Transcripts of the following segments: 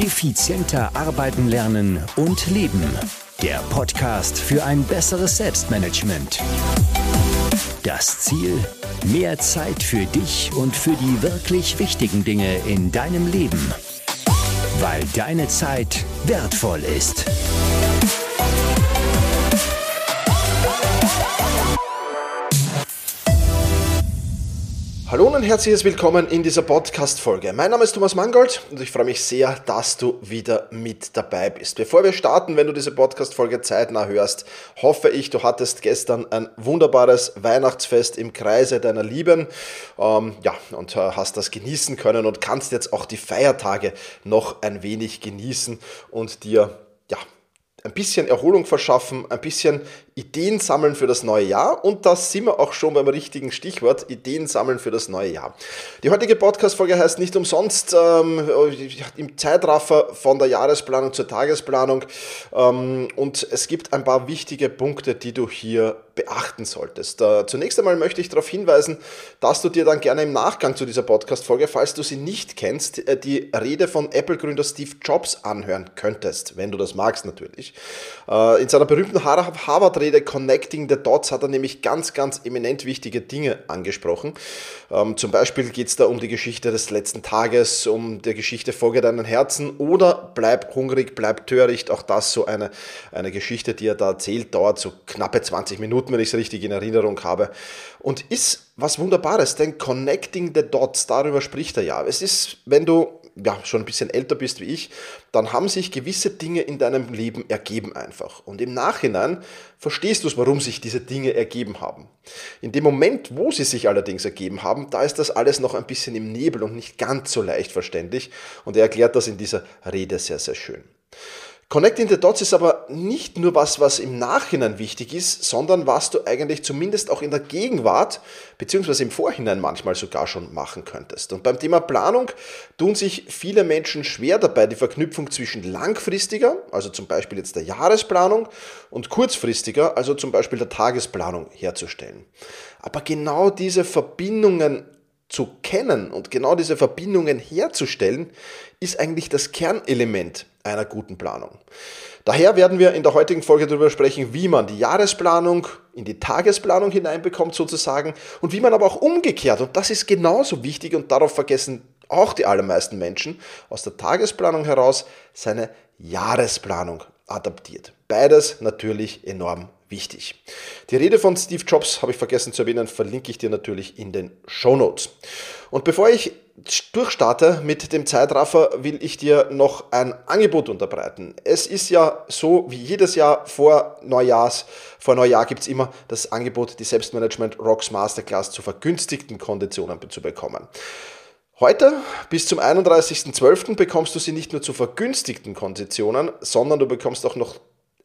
Effizienter arbeiten lernen und leben. Der Podcast für ein besseres Selbstmanagement. Das Ziel? Mehr Zeit für dich und für die wirklich wichtigen Dinge in deinem Leben. Weil deine Zeit wertvoll ist. Hallo und herzliches Willkommen in dieser Podcast-Folge. Mein Name ist Thomas Mangold und ich freue mich sehr, dass du wieder mit dabei bist. Bevor wir starten, wenn du diese Podcast-Folge zeitnah hörst, hoffe ich, du hattest gestern ein wunderbares Weihnachtsfest im Kreise deiner Lieben. Ähm, ja, und äh, hast das genießen können und kannst jetzt auch die Feiertage noch ein wenig genießen und dir ja, ein bisschen Erholung verschaffen, ein bisschen Ideen sammeln für das neue Jahr und da sind wir auch schon beim richtigen Stichwort, Ideen sammeln für das neue Jahr. Die heutige Podcast-Folge heißt nicht umsonst ähm, im Zeitraffer von der Jahresplanung zur Tagesplanung ähm, und es gibt ein paar wichtige Punkte, die du hier beachten solltest. Zunächst einmal möchte ich darauf hinweisen, dass du dir dann gerne im Nachgang zu dieser Podcast-Folge, falls du sie nicht kennst, äh, die Rede von Apple-Gründer Steve Jobs anhören könntest, wenn du das magst natürlich. Äh, in seiner berühmten Harvard-Rede Rede Connecting the Dots hat er nämlich ganz, ganz eminent wichtige Dinge angesprochen. Ähm, zum Beispiel geht es da um die Geschichte des letzten Tages, um die Geschichte Folge deinen Herzen oder bleib hungrig, bleib töricht. Auch das so eine, eine Geschichte, die er da erzählt, dauert so knappe 20 Minuten, wenn ich es richtig in Erinnerung habe. Und ist was Wunderbares, denn Connecting the Dots, darüber spricht er ja. Es ist, wenn du ja, schon ein bisschen älter bist wie ich, dann haben sich gewisse Dinge in deinem Leben ergeben einfach. Und im Nachhinein verstehst du es, warum sich diese Dinge ergeben haben. In dem Moment, wo sie sich allerdings ergeben haben, da ist das alles noch ein bisschen im Nebel und nicht ganz so leicht verständlich. Und er erklärt das in dieser Rede sehr, sehr schön. Connecting the Dots ist aber nicht nur was, was im Nachhinein wichtig ist, sondern was du eigentlich zumindest auch in der Gegenwart beziehungsweise im Vorhinein manchmal sogar schon machen könntest. Und beim Thema Planung tun sich viele Menschen schwer dabei, die Verknüpfung zwischen langfristiger, also zum Beispiel jetzt der Jahresplanung, und kurzfristiger, also zum Beispiel der Tagesplanung herzustellen. Aber genau diese Verbindungen zu kennen und genau diese Verbindungen herzustellen, ist eigentlich das Kernelement einer guten Planung. Daher werden wir in der heutigen Folge darüber sprechen, wie man die Jahresplanung in die Tagesplanung hineinbekommt sozusagen und wie man aber auch umgekehrt, und das ist genauso wichtig und darauf vergessen auch die allermeisten Menschen, aus der Tagesplanung heraus seine Jahresplanung adaptiert. Beides natürlich enorm wichtig. Die Rede von Steve Jobs habe ich vergessen zu erwähnen, verlinke ich dir natürlich in den Show Notes. Und bevor ich durchstarte mit dem Zeitraffer, will ich dir noch ein Angebot unterbreiten. Es ist ja so, wie jedes Jahr vor Neujahrs, vor Neujahr gibt es immer das Angebot, die Selbstmanagement Rocks Masterclass zu vergünstigten Konditionen zu bekommen. Heute bis zum 31.12. bekommst du sie nicht nur zu vergünstigten Konditionen, sondern du bekommst auch noch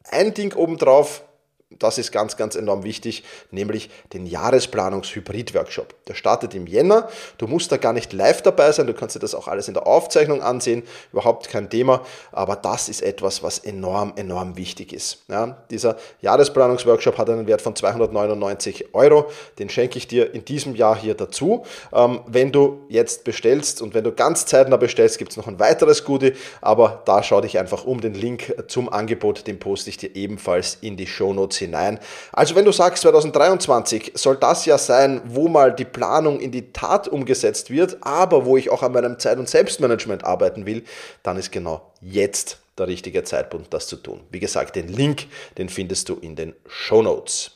ein Ding obendrauf, das ist ganz, ganz enorm wichtig, nämlich den Jahresplanungs-Hybrid-Workshop. Der startet im Jänner. Du musst da gar nicht live dabei sein, du kannst dir das auch alles in der Aufzeichnung ansehen, überhaupt kein Thema, aber das ist etwas, was enorm, enorm wichtig ist. Ja, dieser Jahresplanungsworkshop hat einen Wert von 299 Euro, den schenke ich dir in diesem Jahr hier dazu. Ähm, wenn du jetzt bestellst und wenn du ganz zeitnah bestellst, gibt es noch ein weiteres Goodie, aber da schau dich einfach um den Link zum Angebot, den poste ich dir ebenfalls in die Show Notes hinein. Also wenn du sagst, 2023 soll das ja sein, wo mal die Planung in die Tat umgesetzt wird, aber wo ich auch an meinem Zeit- und Selbstmanagement arbeiten will, dann ist genau jetzt der richtige Zeitpunkt, das zu tun. Wie gesagt, den Link, den findest du in den Show Notes.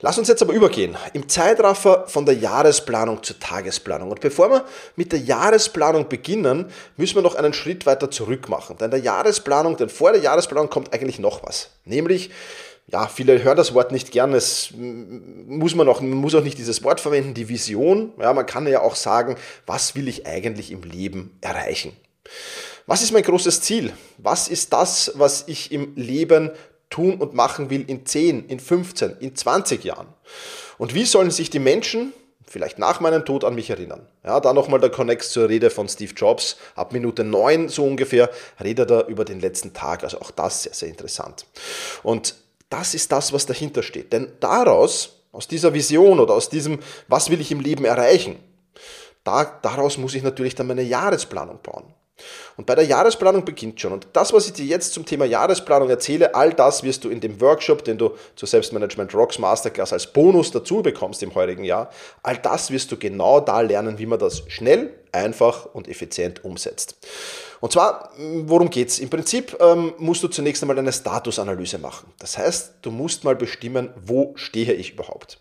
Lass uns jetzt aber übergehen im Zeitraffer von der Jahresplanung zur Tagesplanung. Und bevor wir mit der Jahresplanung beginnen, müssen wir noch einen Schritt weiter zurück machen. Denn der Jahresplanung, denn vor der Jahresplanung kommt eigentlich noch was. Nämlich, ja, viele hören das Wort nicht gern, es muss man auch, man muss auch nicht dieses Wort verwenden, die Vision. Ja, man kann ja auch sagen, was will ich eigentlich im Leben erreichen? Was ist mein großes Ziel? Was ist das, was ich im Leben tun und machen will in 10, in 15, in 20 Jahren? Und wie sollen sich die Menschen vielleicht nach meinem Tod an mich erinnern. Ja, da nochmal der Connect zur Rede von Steve Jobs. Ab Minute 9 so ungefähr redet er über den letzten Tag. Also auch das sehr, sehr interessant. Und das ist das, was dahinter steht. Denn daraus, aus dieser Vision oder aus diesem, was will ich im Leben erreichen, da, daraus muss ich natürlich dann meine Jahresplanung bauen. Und bei der Jahresplanung beginnt schon. Und das, was ich dir jetzt zum Thema Jahresplanung erzähle, all das wirst du in dem Workshop, den du zur Selbstmanagement Rocks Masterclass als Bonus dazu bekommst im heurigen Jahr, all das wirst du genau da lernen, wie man das schnell, einfach und effizient umsetzt. Und zwar, worum geht es? Im Prinzip ähm, musst du zunächst einmal eine Statusanalyse machen. Das heißt, du musst mal bestimmen, wo stehe ich überhaupt.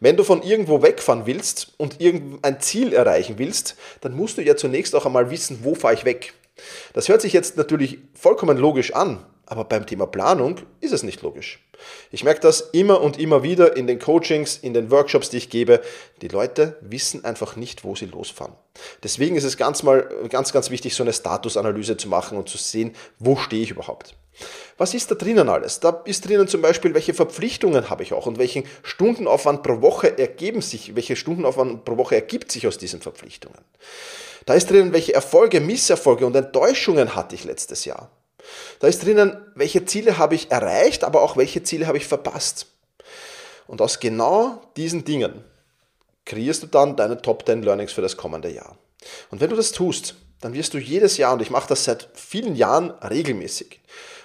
Wenn du von irgendwo wegfahren willst und irgendein Ziel erreichen willst, dann musst du ja zunächst auch einmal wissen, wo fahre ich weg. Das hört sich jetzt natürlich vollkommen logisch an, aber beim Thema Planung ist es nicht logisch. Ich merke das immer und immer wieder in den Coachings, in den Workshops, die ich gebe. Die Leute wissen einfach nicht, wo sie losfahren. Deswegen ist es ganz mal ganz, ganz wichtig, so eine Statusanalyse zu machen und zu sehen, wo stehe ich überhaupt. Was ist da drinnen alles? Da ist drinnen zum Beispiel, welche Verpflichtungen habe ich auch und welchen Stundenaufwand pro Woche ergeben sich, welche Stundenaufwand pro Woche ergibt sich aus diesen Verpflichtungen. Da ist drinnen, welche Erfolge, Misserfolge und Enttäuschungen hatte ich letztes Jahr. Da ist drinnen, welche Ziele habe ich erreicht, aber auch welche Ziele habe ich verpasst. Und aus genau diesen Dingen kreierst du dann deine Top 10 Learnings für das kommende Jahr. Und wenn du das tust, dann wirst du jedes Jahr, und ich mache das seit vielen Jahren regelmäßig,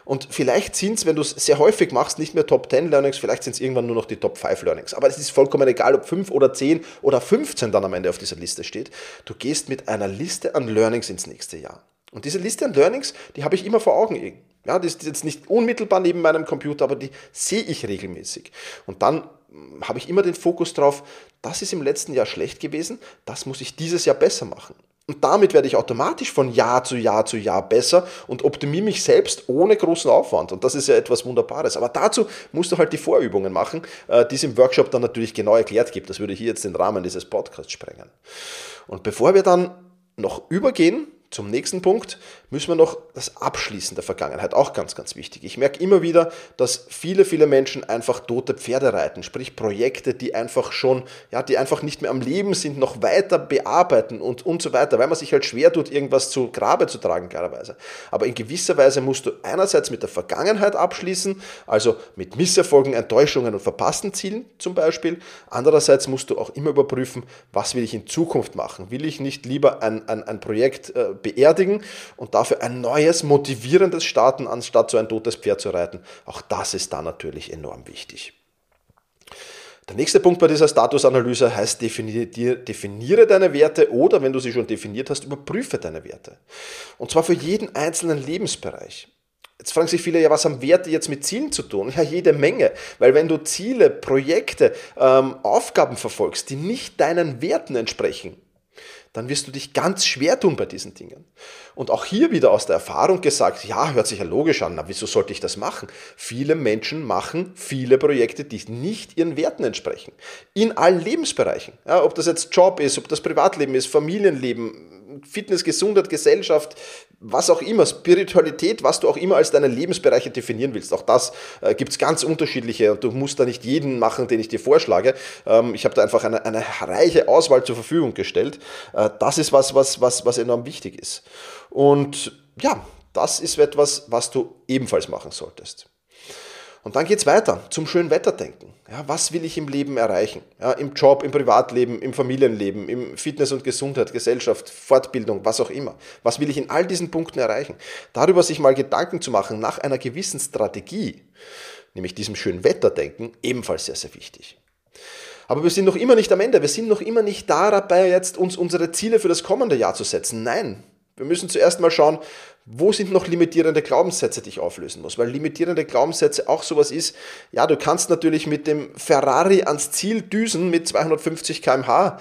und vielleicht sind es, wenn du es sehr häufig machst, nicht mehr Top 10 Learnings, vielleicht sind es irgendwann nur noch die Top 5 Learnings. Aber es ist vollkommen egal, ob 5 oder 10 oder 15 dann am Ende auf dieser Liste steht. Du gehst mit einer Liste an Learnings ins nächste Jahr. Und diese Liste an Learnings, die habe ich immer vor Augen. Ja, die ist jetzt nicht unmittelbar neben meinem Computer, aber die sehe ich regelmäßig. Und dann hm, habe ich immer den Fokus drauf, das ist im letzten Jahr schlecht gewesen, das muss ich dieses Jahr besser machen. Und damit werde ich automatisch von Jahr zu Jahr zu Jahr besser und optimiere mich selbst ohne großen Aufwand. Und das ist ja etwas Wunderbares. Aber dazu musst du halt die Vorübungen machen, äh, die es im Workshop dann natürlich genau erklärt gibt. Das würde hier jetzt den Rahmen dieses Podcasts sprengen. Und bevor wir dann noch übergehen zum nächsten Punkt müssen wir noch das Abschließen der Vergangenheit, auch ganz, ganz wichtig. Ich merke immer wieder, dass viele, viele Menschen einfach tote Pferde reiten, sprich Projekte, die einfach schon, ja, die einfach nicht mehr am Leben sind, noch weiter bearbeiten und, und so weiter, weil man sich halt schwer tut, irgendwas zu Grabe zu tragen, klarerweise. Aber in gewisser Weise musst du einerseits mit der Vergangenheit abschließen, also mit Misserfolgen, Enttäuschungen und verpassten Zielen zum Beispiel. Andererseits musst du auch immer überprüfen, was will ich in Zukunft machen? Will ich nicht lieber ein, ein, ein Projekt äh, beerdigen und dafür ein neues, motivierendes starten, anstatt so ein totes Pferd zu reiten. Auch das ist da natürlich enorm wichtig. Der nächste Punkt bei dieser Statusanalyse heißt, definiere, deine Werte oder, wenn du sie schon definiert hast, überprüfe deine Werte. Und zwar für jeden einzelnen Lebensbereich. Jetzt fragen sich viele, ja, was haben Werte jetzt mit Zielen zu tun? Ja, jede Menge. Weil wenn du Ziele, Projekte, ähm, Aufgaben verfolgst, die nicht deinen Werten entsprechen, dann wirst du dich ganz schwer tun bei diesen Dingen. Und auch hier wieder aus der Erfahrung gesagt, ja, hört sich ja logisch an, na, wieso sollte ich das machen? Viele Menschen machen viele Projekte, die nicht ihren Werten entsprechen. In allen Lebensbereichen. Ja, ob das jetzt Job ist, ob das Privatleben ist, Familienleben, Fitness, Gesundheit, Gesellschaft, was auch immer, Spiritualität, was du auch immer als deine Lebensbereiche definieren willst. Auch das äh, gibt es ganz unterschiedliche und du musst da nicht jeden machen, den ich dir vorschlage. Ähm, ich habe da einfach eine, eine reiche Auswahl zur Verfügung gestellt. Äh, das ist was, was, was, was enorm wichtig ist. Und ja, das ist etwas, was du ebenfalls machen solltest. Und dann geht es weiter zum schönen Wetterdenken. Ja, was will ich im Leben erreichen? Ja, Im Job, im Privatleben, im Familienleben, im Fitness und Gesundheit, Gesellschaft, Fortbildung, was auch immer. Was will ich in all diesen Punkten erreichen? Darüber sich mal Gedanken zu machen nach einer gewissen Strategie, nämlich diesem schönen Wetterdenken, ebenfalls sehr, sehr wichtig. Aber wir sind noch immer nicht am Ende. Wir sind noch immer nicht da dabei, jetzt uns unsere Ziele für das kommende Jahr zu setzen. Nein, wir müssen zuerst mal schauen, wo sind noch limitierende Glaubenssätze, die ich auflösen muss? Weil limitierende Glaubenssätze auch sowas ist, ja, du kannst natürlich mit dem Ferrari ans Ziel düsen mit 250 km/h.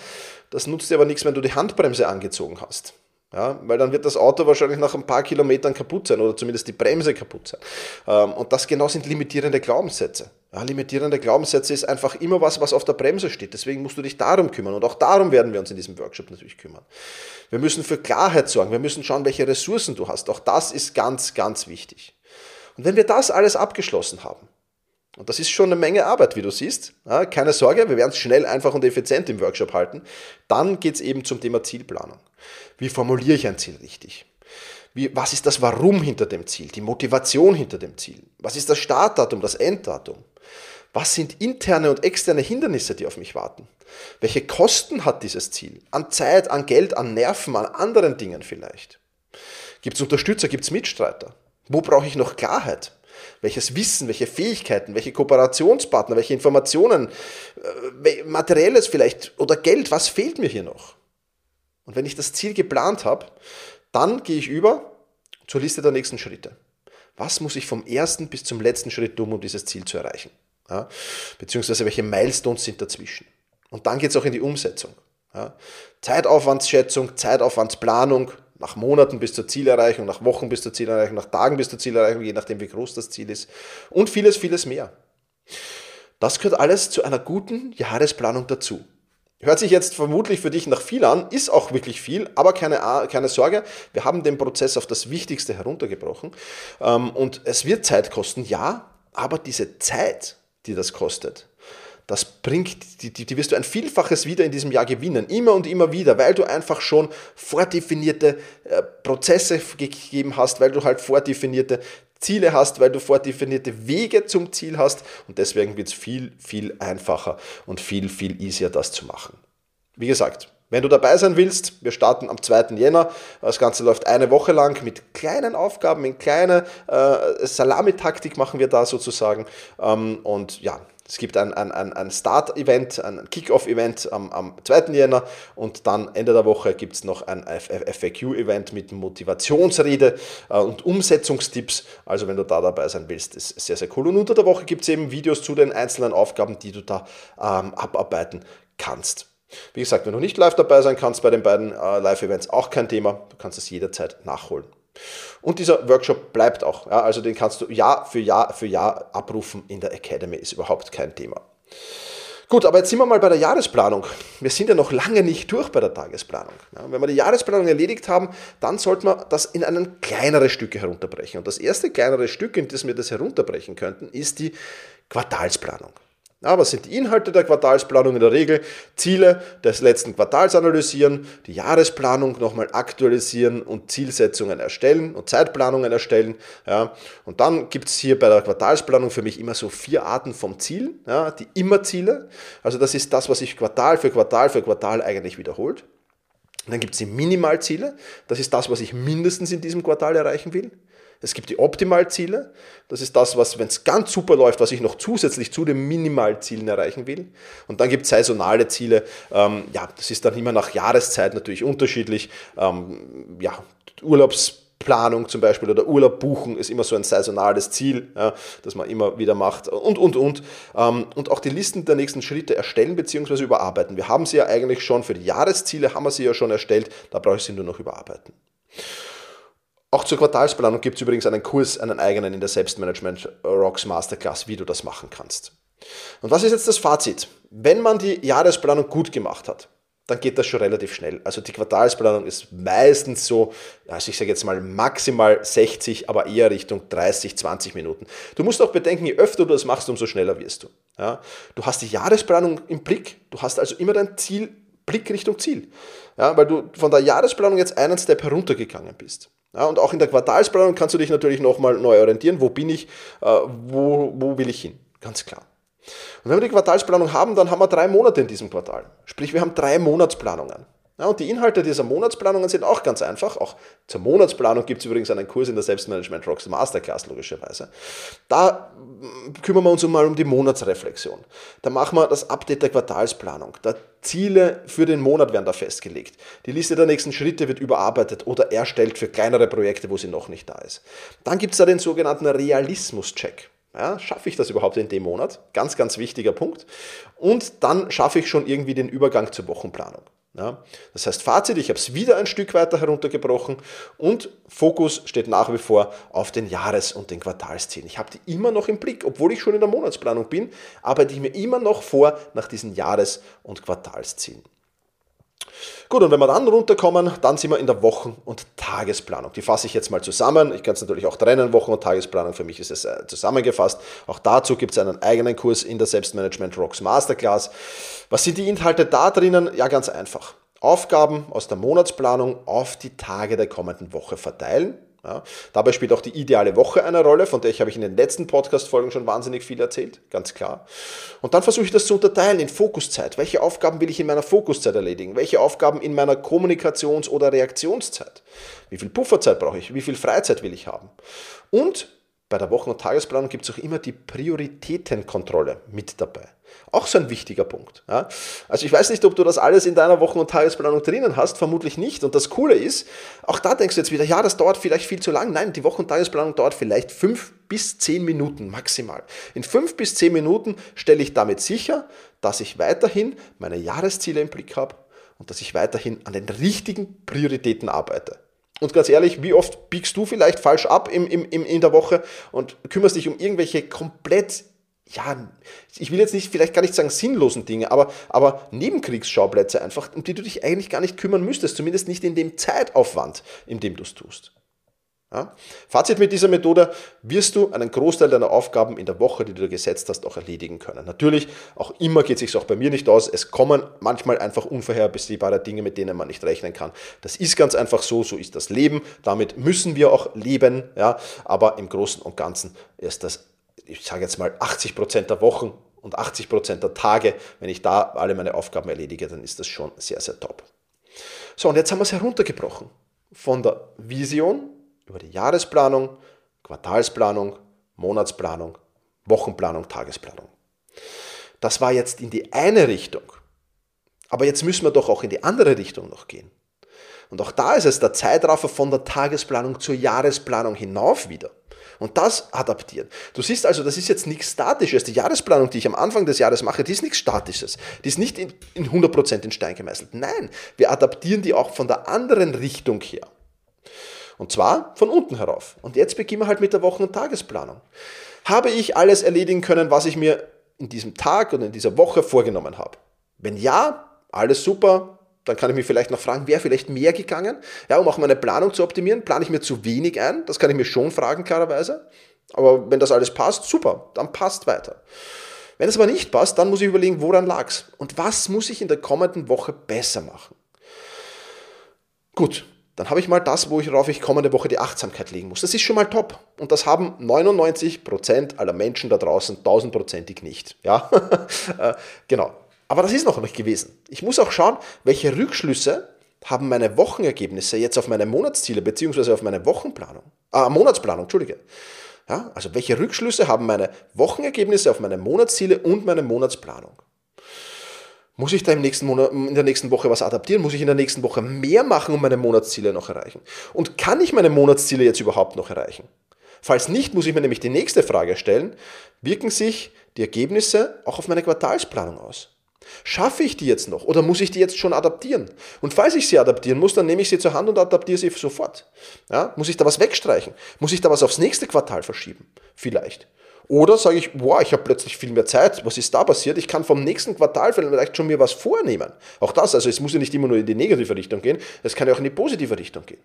Das nutzt dir aber nichts, wenn du die Handbremse angezogen hast. Ja, weil dann wird das Auto wahrscheinlich nach ein paar Kilometern kaputt sein oder zumindest die Bremse kaputt sein. Ähm, und das genau sind limitierende Glaubenssätze. Ja, limitierende Glaubenssätze ist einfach immer was, was auf der Bremse steht. Deswegen musst du dich darum kümmern. Und auch darum werden wir uns in diesem Workshop natürlich kümmern. Wir müssen für Klarheit sorgen. Wir müssen schauen, welche Ressourcen du hast. Auch das ist ganz, ganz wichtig. Und wenn wir das alles abgeschlossen haben, und das ist schon eine Menge Arbeit, wie du siehst. Ja, keine Sorge, wir werden es schnell, einfach und effizient im Workshop halten. Dann geht es eben zum Thema Zielplanung. Wie formuliere ich ein Ziel richtig? Wie, was ist das Warum hinter dem Ziel? Die Motivation hinter dem Ziel? Was ist das Startdatum, das Enddatum? Was sind interne und externe Hindernisse, die auf mich warten? Welche Kosten hat dieses Ziel? An Zeit, an Geld, an Nerven, an anderen Dingen vielleicht? Gibt es Unterstützer, gibt es Mitstreiter? Wo brauche ich noch Klarheit? Welches Wissen, welche Fähigkeiten, welche Kooperationspartner, welche Informationen, äh, materielles vielleicht oder Geld, was fehlt mir hier noch? Und wenn ich das Ziel geplant habe, dann gehe ich über zur Liste der nächsten Schritte. Was muss ich vom ersten bis zum letzten Schritt tun, um dieses Ziel zu erreichen? Ja? Beziehungsweise welche Milestones sind dazwischen? Und dann geht es auch in die Umsetzung. Ja? Zeitaufwandsschätzung, Zeitaufwandsplanung, nach Monaten bis zur Zielerreichung, nach Wochen bis zur Zielerreichung, nach Tagen bis zur Zielerreichung, je nachdem wie groß das Ziel ist und vieles, vieles mehr. Das gehört alles zu einer guten Jahresplanung dazu. Hört sich jetzt vermutlich für dich nach viel an, ist auch wirklich viel, aber keine, keine Sorge, wir haben den Prozess auf das Wichtigste heruntergebrochen ähm, und es wird Zeit kosten, ja, aber diese Zeit, die das kostet, das bringt, die, die, wirst du ein Vielfaches wieder in diesem Jahr gewinnen. Immer und immer wieder, weil du einfach schon vordefinierte äh, Prozesse gegeben hast, weil du halt vordefinierte Ziele hast, weil du vordefinierte Wege zum Ziel hast und deswegen wird es viel, viel einfacher und viel, viel easier, das zu machen. Wie gesagt, wenn du dabei sein willst, wir starten am 2. Jänner. Das Ganze läuft eine Woche lang mit kleinen Aufgaben, in kleiner äh, Salamitaktik machen wir da sozusagen. Ähm, und ja, es gibt ein, ein, ein Start-Event, ein Kick-Off-Event am, am 2. Jänner und dann Ende der Woche gibt es noch ein FAQ-Event mit Motivationsrede äh, und Umsetzungstipps. Also wenn du da dabei sein willst, ist sehr, sehr cool. Und unter der Woche gibt es eben Videos zu den einzelnen Aufgaben, die du da ähm, abarbeiten kannst. Wie gesagt, wenn du nicht live dabei sein kannst bei den beiden äh, Live-Events, auch kein Thema. Du kannst es jederzeit nachholen. Und dieser Workshop bleibt auch. Ja, also den kannst du Jahr für Jahr für Jahr abrufen in der Academy, ist überhaupt kein Thema. Gut, aber jetzt sind wir mal bei der Jahresplanung. Wir sind ja noch lange nicht durch bei der Tagesplanung. Ja, wenn wir die Jahresplanung erledigt haben, dann sollte man das in einen kleinere Stücke herunterbrechen. Und das erste kleinere Stück, in das wir das herunterbrechen könnten, ist die Quartalsplanung. Was sind die Inhalte der Quartalsplanung? In der Regel Ziele des letzten Quartals analysieren, die Jahresplanung nochmal aktualisieren und Zielsetzungen erstellen und Zeitplanungen erstellen. Ja, und dann gibt es hier bei der Quartalsplanung für mich immer so vier Arten vom Ziel, ja, die Immer-Ziele. Also das ist das, was sich Quartal für Quartal für Quartal eigentlich wiederholt. Und dann gibt es die Minimalziele. Das ist das, was ich mindestens in diesem Quartal erreichen will. Es gibt die Optimalziele. Das ist das, was, wenn es ganz super läuft, was ich noch zusätzlich zu den Minimalzielen erreichen will. Und dann gibt es saisonale Ziele. Ähm, ja, das ist dann immer nach Jahreszeit natürlich unterschiedlich. Ähm, ja, Urlaubsplanung zum Beispiel oder Urlaub buchen ist immer so ein saisonales Ziel, ja, das man immer wieder macht und, und, und. Ähm, und auch die Listen der nächsten Schritte erstellen bzw. überarbeiten. Wir haben sie ja eigentlich schon für die Jahresziele, haben wir sie ja schon erstellt, da brauche ich sie nur noch überarbeiten. Auch zur Quartalsplanung gibt es übrigens einen Kurs, einen eigenen in der Selbstmanagement Rocks Masterclass, wie du das machen kannst. Und was ist jetzt das Fazit? Wenn man die Jahresplanung gut gemacht hat, dann geht das schon relativ schnell. Also die Quartalsplanung ist meistens so, also ich sage jetzt mal maximal 60, aber eher Richtung 30, 20 Minuten. Du musst auch bedenken, je öfter du das machst, umso schneller wirst du. Ja? Du hast die Jahresplanung im Blick, du hast also immer dein Ziel, Blick Richtung Ziel. Ja? Weil du von der Jahresplanung jetzt einen Step heruntergegangen bist. Ja, und auch in der Quartalsplanung kannst du dich natürlich nochmal neu orientieren. Wo bin ich? Äh, wo, wo will ich hin? Ganz klar. Und wenn wir die Quartalsplanung haben, dann haben wir drei Monate in diesem Quartal. Sprich, wir haben drei Monatsplanungen. Ja, und die Inhalte dieser Monatsplanungen sind auch ganz einfach. Auch zur Monatsplanung gibt es übrigens einen Kurs in der Selbstmanagement Rocks Masterclass, logischerweise. Da mm, kümmern wir uns mal um die Monatsreflexion. Da machen wir das Update der Quartalsplanung. Da Ziele für den Monat werden da festgelegt. Die Liste der nächsten Schritte wird überarbeitet oder erstellt für kleinere Projekte, wo sie noch nicht da ist. Dann gibt es da den sogenannten Realismus-Check. Ja, schaffe ich das überhaupt in dem Monat? Ganz, ganz wichtiger Punkt. Und dann schaffe ich schon irgendwie den Übergang zur Wochenplanung. Ja, das heißt, Fazit, ich habe es wieder ein Stück weiter heruntergebrochen und Fokus steht nach wie vor auf den Jahres- und den Quartalszielen. Ich habe die immer noch im Blick, obwohl ich schon in der Monatsplanung bin, arbeite ich mir immer noch vor nach diesen Jahres- und Quartalszielen. Gut, und wenn wir dann runterkommen, dann sind wir in der Wochen- und Tagesplanung. Die fasse ich jetzt mal zusammen. Ich kann es natürlich auch trennen, Wochen- und Tagesplanung. Für mich ist es äh, zusammengefasst. Auch dazu gibt es einen eigenen Kurs in der Selbstmanagement Rocks Masterclass. Was sind die Inhalte da drinnen? Ja, ganz einfach. Aufgaben aus der Monatsplanung auf die Tage der kommenden Woche verteilen Ja, dabei spielt auch die ideale Woche eine Rolle, von der ich habe ich in den letzten Podcast-Folgen schon wahnsinnig viel erzählt, ganz klar. Und dann versuche ich das zu unterteilen in Fokuszeit. Welche Aufgaben will ich in meiner Fokuszeit erledigen? Welche Aufgaben in meiner Kommunikations- oder Reaktionszeit? Wie viel Pufferzeit brauche ich? Wie viel Freizeit will ich haben? Und bei der Wochen- und Tagesplanung gibt es auch immer die Prioritätenkontrolle mit dabei. Auch so ein wichtiger Punkt. Ja. Also ich weiß nicht, ob du das alles in deiner Wochen- und Tagesplanung drinnen hast, vermutlich nicht. Und das Coole ist, auch da denkst du jetzt wieder, ja, das dauert vielleicht viel zu lang. Nein, die Wochen- und Tagesplanung dauert vielleicht fünf bis zehn Minuten maximal. In fünf bis zehn Minuten stelle ich damit sicher, dass ich weiterhin meine Jahresziele im Blick habe und dass ich weiterhin an den richtigen Prioritäten arbeite. Und ganz ehrlich, wie oft biegst du vielleicht falsch ab im, im, im, in der Woche und kümmerst dich um irgendwelche komplett, ja, ich will jetzt nicht, vielleicht gar nicht sagen sinnlosen Dinge, aber, aber Nebenkriegsschauplätze einfach, um die du dich eigentlich gar nicht kümmern müsstest, zumindest nicht in dem Zeitaufwand, in dem du es tust. Ja? Fazit mit dieser Methode, wirst du einen Großteil deiner Aufgaben in der Woche, die du gesetzt hast, auch erledigen können. Natürlich, auch immer geht es sich auch bei mir nicht aus. Es kommen manchmal einfach unvorhersehbare Dinge, mit denen man nicht rechnen kann. Das ist ganz einfach so, so ist das Leben. Damit müssen wir auch leben. Ja? Aber im Großen und Ganzen ist das, ich sage jetzt mal, 80 Prozent der Wochen und 80 Prozent der Tage, wenn ich da alle meine Aufgaben erledige, dann ist das schon sehr, sehr top. So, und jetzt haben wir es heruntergebrochen. Von der Vision über die Jahresplanung, Quartalsplanung, Monatsplanung, Wochenplanung, Tagesplanung. Das war jetzt in die eine Richtung. Aber jetzt müssen wir doch auch in die andere Richtung noch gehen. Und auch da ist es der Zeitraffer von der Tagesplanung zur Jahresplanung hinauf wieder. Und das adaptieren. Du siehst also, das ist jetzt nichts Statisches. Die Jahresplanung, die ich am Anfang des Jahres mache, die ist nichts Statisches. Die ist nicht in, in 100% in Stein gemeißelt. Nein, wir adaptieren die auch von der anderen Richtung her. Und zwar von unten herauf. Und jetzt beginnen wir halt mit der Wochen- und Tagesplanung. Habe ich alles erledigen können, was ich mir in diesem Tag oder in dieser Woche vorgenommen habe? Wenn ja, alles super, dann kann ich mich vielleicht noch fragen, wäre vielleicht mehr gegangen? Ja, um auch meine Planung zu optimieren, plane ich mir zu wenig ein? Das kann ich mir schon fragen, klarerweise. Aber wenn das alles passt, super, dann passt weiter. Wenn es aber nicht passt, dann muss ich überlegen, woran lag es? Und was muss ich in der kommenden Woche besser machen? Gut, dann habe ich mal das, worauf ich kommende Woche die Achtsamkeit legen muss. Das ist schon mal top. Und das haben 99% aller Menschen da draußen tausendprozentig nicht. Ja, äh, genau. Aber das ist noch nicht gewesen. Ich muss auch schauen, welche Rückschlüsse haben meine Wochenergebnisse jetzt auf meine Monatsziele beziehungsweise auf meine Wochenplanung, äh, Monatsplanung, Entschuldige. Ja, also welche Rückschlüsse haben meine Wochenergebnisse auf meine Monatsziele und meine Monatsplanung? Muss ich da im nächsten Monat, in der nächsten Woche was adaptieren? Muss ich in der nächsten Woche mehr machen, um meine Monatsziele noch erreichen? Und kann ich meine Monatsziele jetzt überhaupt noch erreichen? Falls nicht, muss ich mir nämlich die nächste Frage stellen. Wirken sich die Ergebnisse auch auf meine Quartalsplanung aus? Schaffe ich die jetzt noch oder muss ich die jetzt schon adaptieren? Und falls ich sie adaptieren muss, dann nehme ich sie zur Hand und adaptiere sie sofort. Ja? Muss ich da was wegstreichen? Muss ich da was aufs nächste Quartal verschieben? Vielleicht. Oder sage ich, wow, ich habe plötzlich viel mehr Zeit. Was ist da passiert? Ich kann vom nächsten Quartal vielleicht schon mir was vornehmen. Auch das, also es muss ja nicht immer nur in die negative Richtung gehen, es kann ja auch in die positive Richtung gehen.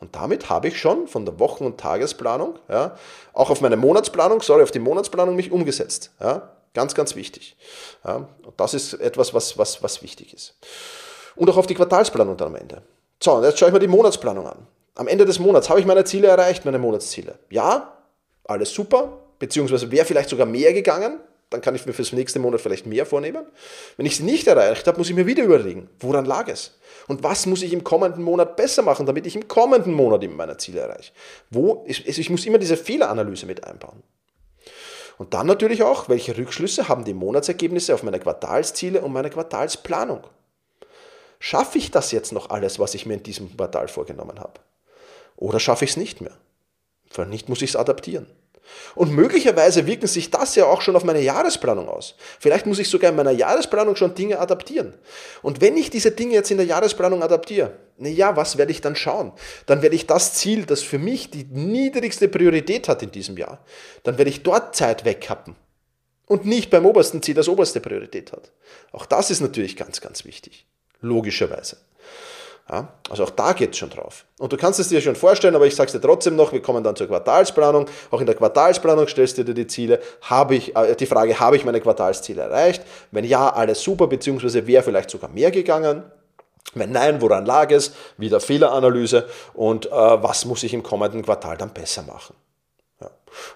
Und damit habe ich schon von der Wochen- und Tagesplanung, ja, auch auf meine Monatsplanung, sorry, auf die Monatsplanung mich umgesetzt. Ja. Ganz, ganz wichtig. Ja. Und das ist etwas, was, was, was wichtig ist. Und auch auf die Quartalsplanung dann am Ende. So, und jetzt schaue ich mir die Monatsplanung an. Am Ende des Monats habe ich meine Ziele erreicht, meine Monatsziele. Ja, alles super, beziehungsweise wäre vielleicht sogar mehr gegangen, dann kann ich mir fürs nächste Monat vielleicht mehr vornehmen. Wenn ich sie nicht erreicht habe, muss ich mir wieder überlegen, woran lag es? Und was muss ich im kommenden Monat besser machen, damit ich im kommenden Monat eben meine Ziele erreiche? Wo, ich muss immer diese Fehleranalyse mit einbauen. Und dann natürlich auch, welche Rückschlüsse haben die Monatsergebnisse auf meine Quartalsziele und meine Quartalsplanung? Schaffe ich das jetzt noch alles, was ich mir in diesem Quartal vorgenommen habe? Oder schaffe ich es nicht mehr? Wenn nicht, muss ich es adaptieren. Und möglicherweise wirken sich das ja auch schon auf meine Jahresplanung aus. Vielleicht muss ich sogar in meiner Jahresplanung schon Dinge adaptieren. Und wenn ich diese Dinge jetzt in der Jahresplanung adaptiere, na ja, was werde ich dann schauen? Dann werde ich das Ziel, das für mich die niedrigste Priorität hat in diesem Jahr, dann werde ich dort Zeit wegkappen. Und nicht beim obersten Ziel, das oberste Priorität hat. Auch das ist natürlich ganz, ganz wichtig. Logischerweise. Ja, also auch da geht es schon drauf. Und du kannst es dir schon vorstellen, aber ich sage es dir trotzdem noch, wir kommen dann zur Quartalsplanung. Auch in der Quartalsplanung stellst du dir die Ziele, habe ich, äh, die Frage, habe ich meine Quartalsziele erreicht? Wenn ja, alles super, beziehungsweise wäre vielleicht sogar mehr gegangen. Wenn nein, woran lag es? Wieder Fehleranalyse und äh, was muss ich im kommenden Quartal dann besser machen? Ja.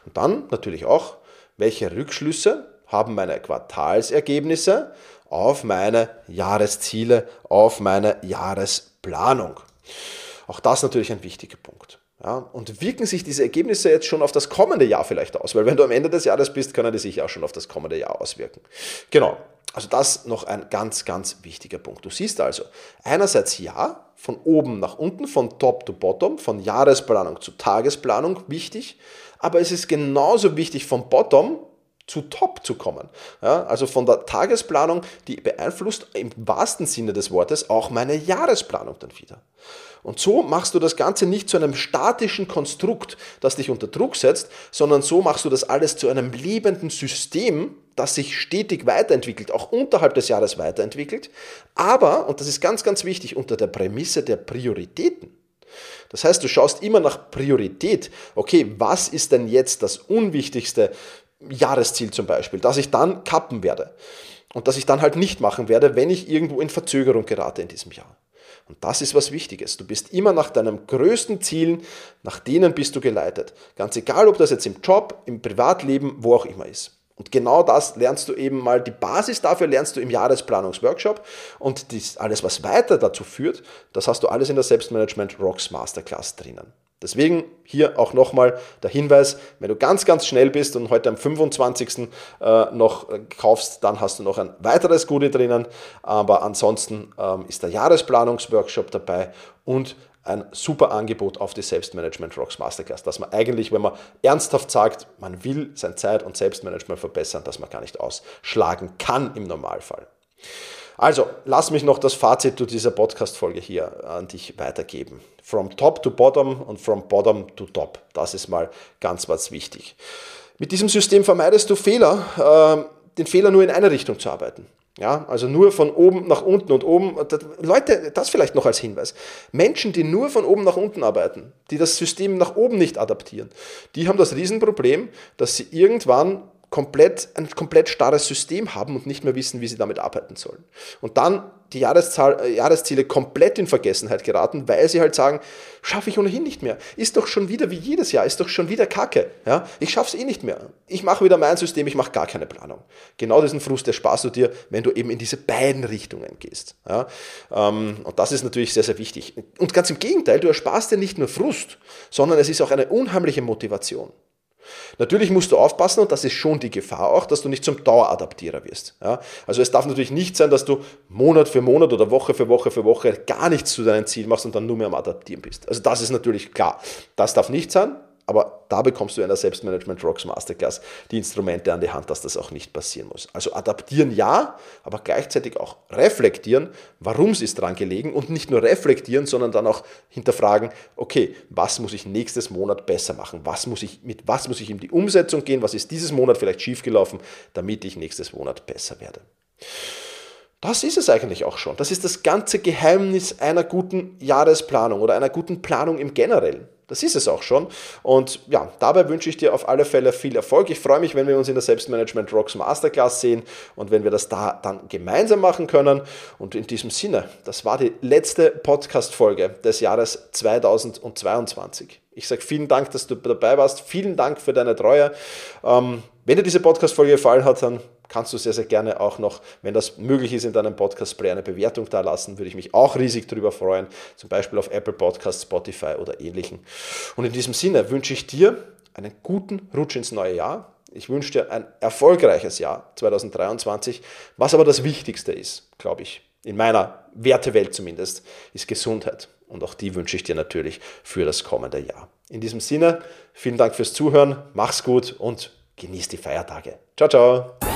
Und dann natürlich auch, welche Rückschlüsse haben meine Quartalsergebnisse auf meine Jahresziele, auf meine Jahresplanung? Auch das natürlich ein wichtiger Punkt. Ja, und wirken sich diese Ergebnisse jetzt schon auf das kommende Jahr vielleicht aus? Weil wenn du am Ende des Jahres bist, können die sich auch schon auf das kommende Jahr auswirken. Genau. Also das noch ein ganz, ganz wichtiger Punkt. Du siehst also, einerseits ja, von oben nach unten, von Top to Bottom, von Jahresplanung zu Tagesplanung wichtig, aber es ist genauso wichtig vom Bottom zu Top zu kommen. Ja, also von der Tagesplanung, die beeinflusst im wahrsten Sinne des Wortes auch meine Jahresplanung dann wieder. Und so machst du das Ganze nicht zu einem statischen Konstrukt, das dich unter Druck setzt, sondern so machst du das alles zu einem lebenden System, das sich stetig weiterentwickelt, auch unterhalb des Jahres weiterentwickelt, aber, und das ist ganz, ganz wichtig, unter der Prämisse der Prioritäten. Das heißt, du schaust immer nach Priorität. Okay, was ist denn jetzt das unwichtigste Jahresziel zum Beispiel, das ich dann kappen werde und das ich dann halt nicht machen werde, wenn ich irgendwo in Verzögerung gerate in diesem Jahr. Und das ist was Wichtiges. Du bist immer nach deinen größten Zielen, nach denen bist du geleitet. Ganz egal, ob das jetzt im Job, im Privatleben, wo auch immer ist. Und genau das lernst du eben mal, die Basis dafür lernst du im Jahresplanungsworkshop und dies, alles, was weiter dazu führt, das hast du alles in der Selbstmanagement Rocks Masterclass drinnen. Deswegen hier auch nochmal der Hinweis, wenn du ganz, ganz schnell bist und heute am 25. Äh, noch äh, kaufst, dann hast du noch ein weiteres Goodie drinnen. Aber ansonsten ähm, ist der Jahresplanungsworkshop dabei und ein super Angebot auf die Selbstmanagement Rocks Masterclass, dass man eigentlich, wenn man ernsthaft sagt, man will sein Zeit- und Selbstmanagement verbessern, dass man gar nicht ausschlagen kann im Normalfall. Also, lass mich noch das Fazit zu dieser Podcast-Folge hier an dich weitergeben. From top to bottom und from bottom to top. Das ist mal ganz was wichtig. Mit diesem System vermeidest du Fehler, äh, den Fehler nur in eine Richtung zu arbeiten. Ja, also nur von oben nach unten und oben. Leute, das vielleicht noch als Hinweis. Menschen, die nur von oben nach unten arbeiten, die das System nach oben nicht adaptieren, die haben das Riesenproblem, dass sie irgendwann komplett, ein komplett starres System haben und nicht mehr wissen, wie sie damit arbeiten sollen. Und dann die Jahreszahl, äh, Jahresziele komplett in Vergessenheit geraten, weil sie halt sagen, schaffe ich ohnehin nicht mehr. Ist doch schon wieder wie jedes Jahr, ist doch schon wieder Kacke. Ja? Ich schaffe es eh nicht mehr. Ich mache wieder mein System, ich mache gar keine Planung. Genau diesen Frust ersparst du dir, wenn du eben in diese beiden Richtungen gehst. Ja? Ähm, und das ist natürlich sehr, sehr wichtig. Und ganz im Gegenteil, du ersparst dir nicht nur Frust, sondern es ist auch eine unheimliche Motivation. Natürlich musst du aufpassen und das ist schon die Gefahr auch, dass du nicht zum Daueradaptierer wirst. Ja? Also es darf natürlich nicht sein, dass du Monat für Monat oder Woche für Woche für Woche gar nichts zu deinem Ziel machst und dann nur mehr am Adaptieren bist. Also das ist natürlich klar. Das darf nicht sein. Aber da bekommst du in der Selbstmanagement Rocks Masterclass die Instrumente an die Hand, dass das auch nicht passieren muss. Also adaptieren ja, aber gleichzeitig auch reflektieren, warum es ist dran gelegen und nicht nur reflektieren, sondern dann auch hinterfragen, okay, was muss ich nächstes Monat besser machen? Was muss ich, mit was muss ich in die Umsetzung gehen? Was ist dieses Monat vielleicht schiefgelaufen, damit ich nächstes Monat besser werde? Das ist es eigentlich auch schon. Das ist das ganze Geheimnis einer guten Jahresplanung oder einer guten Planung im Generellen. Das ist es auch schon. Und ja, dabei wünsche ich dir auf alle Fälle viel Erfolg. Ich freue mich, wenn wir uns in der Selbstmanagement Rocks Masterclass sehen und wenn wir das da dann gemeinsam machen können. Und in diesem Sinne, das war die letzte Podcast-Folge des Jahres 2022. Ich sage vielen Dank, dass du dabei warst. Vielen Dank für deine Treue. Ähm, wenn dir diese Podcast-Folge gefallen hat, dann kannst du sehr, sehr gerne auch noch, wenn das möglich ist, in deinem Podcast-Player eine Bewertung da lassen. Würde ich mich auch riesig darüber freuen. Zum Beispiel auf Apple Podcasts, Spotify oder ähnlichen. Und in diesem Sinne wünsche ich dir einen guten Rutsch ins neue Jahr. Ich wünsche dir ein erfolgreiches Jahr 2023. Was aber das Wichtigste ist, glaube ich, in meiner Wertewelt zumindest, ist Gesundheit. Und auch die wünsche ich dir natürlich für das kommende Jahr. In diesem Sinne, vielen Dank fürs Zuhören, mach's gut und genieß die Feiertage. Ciao, ciao.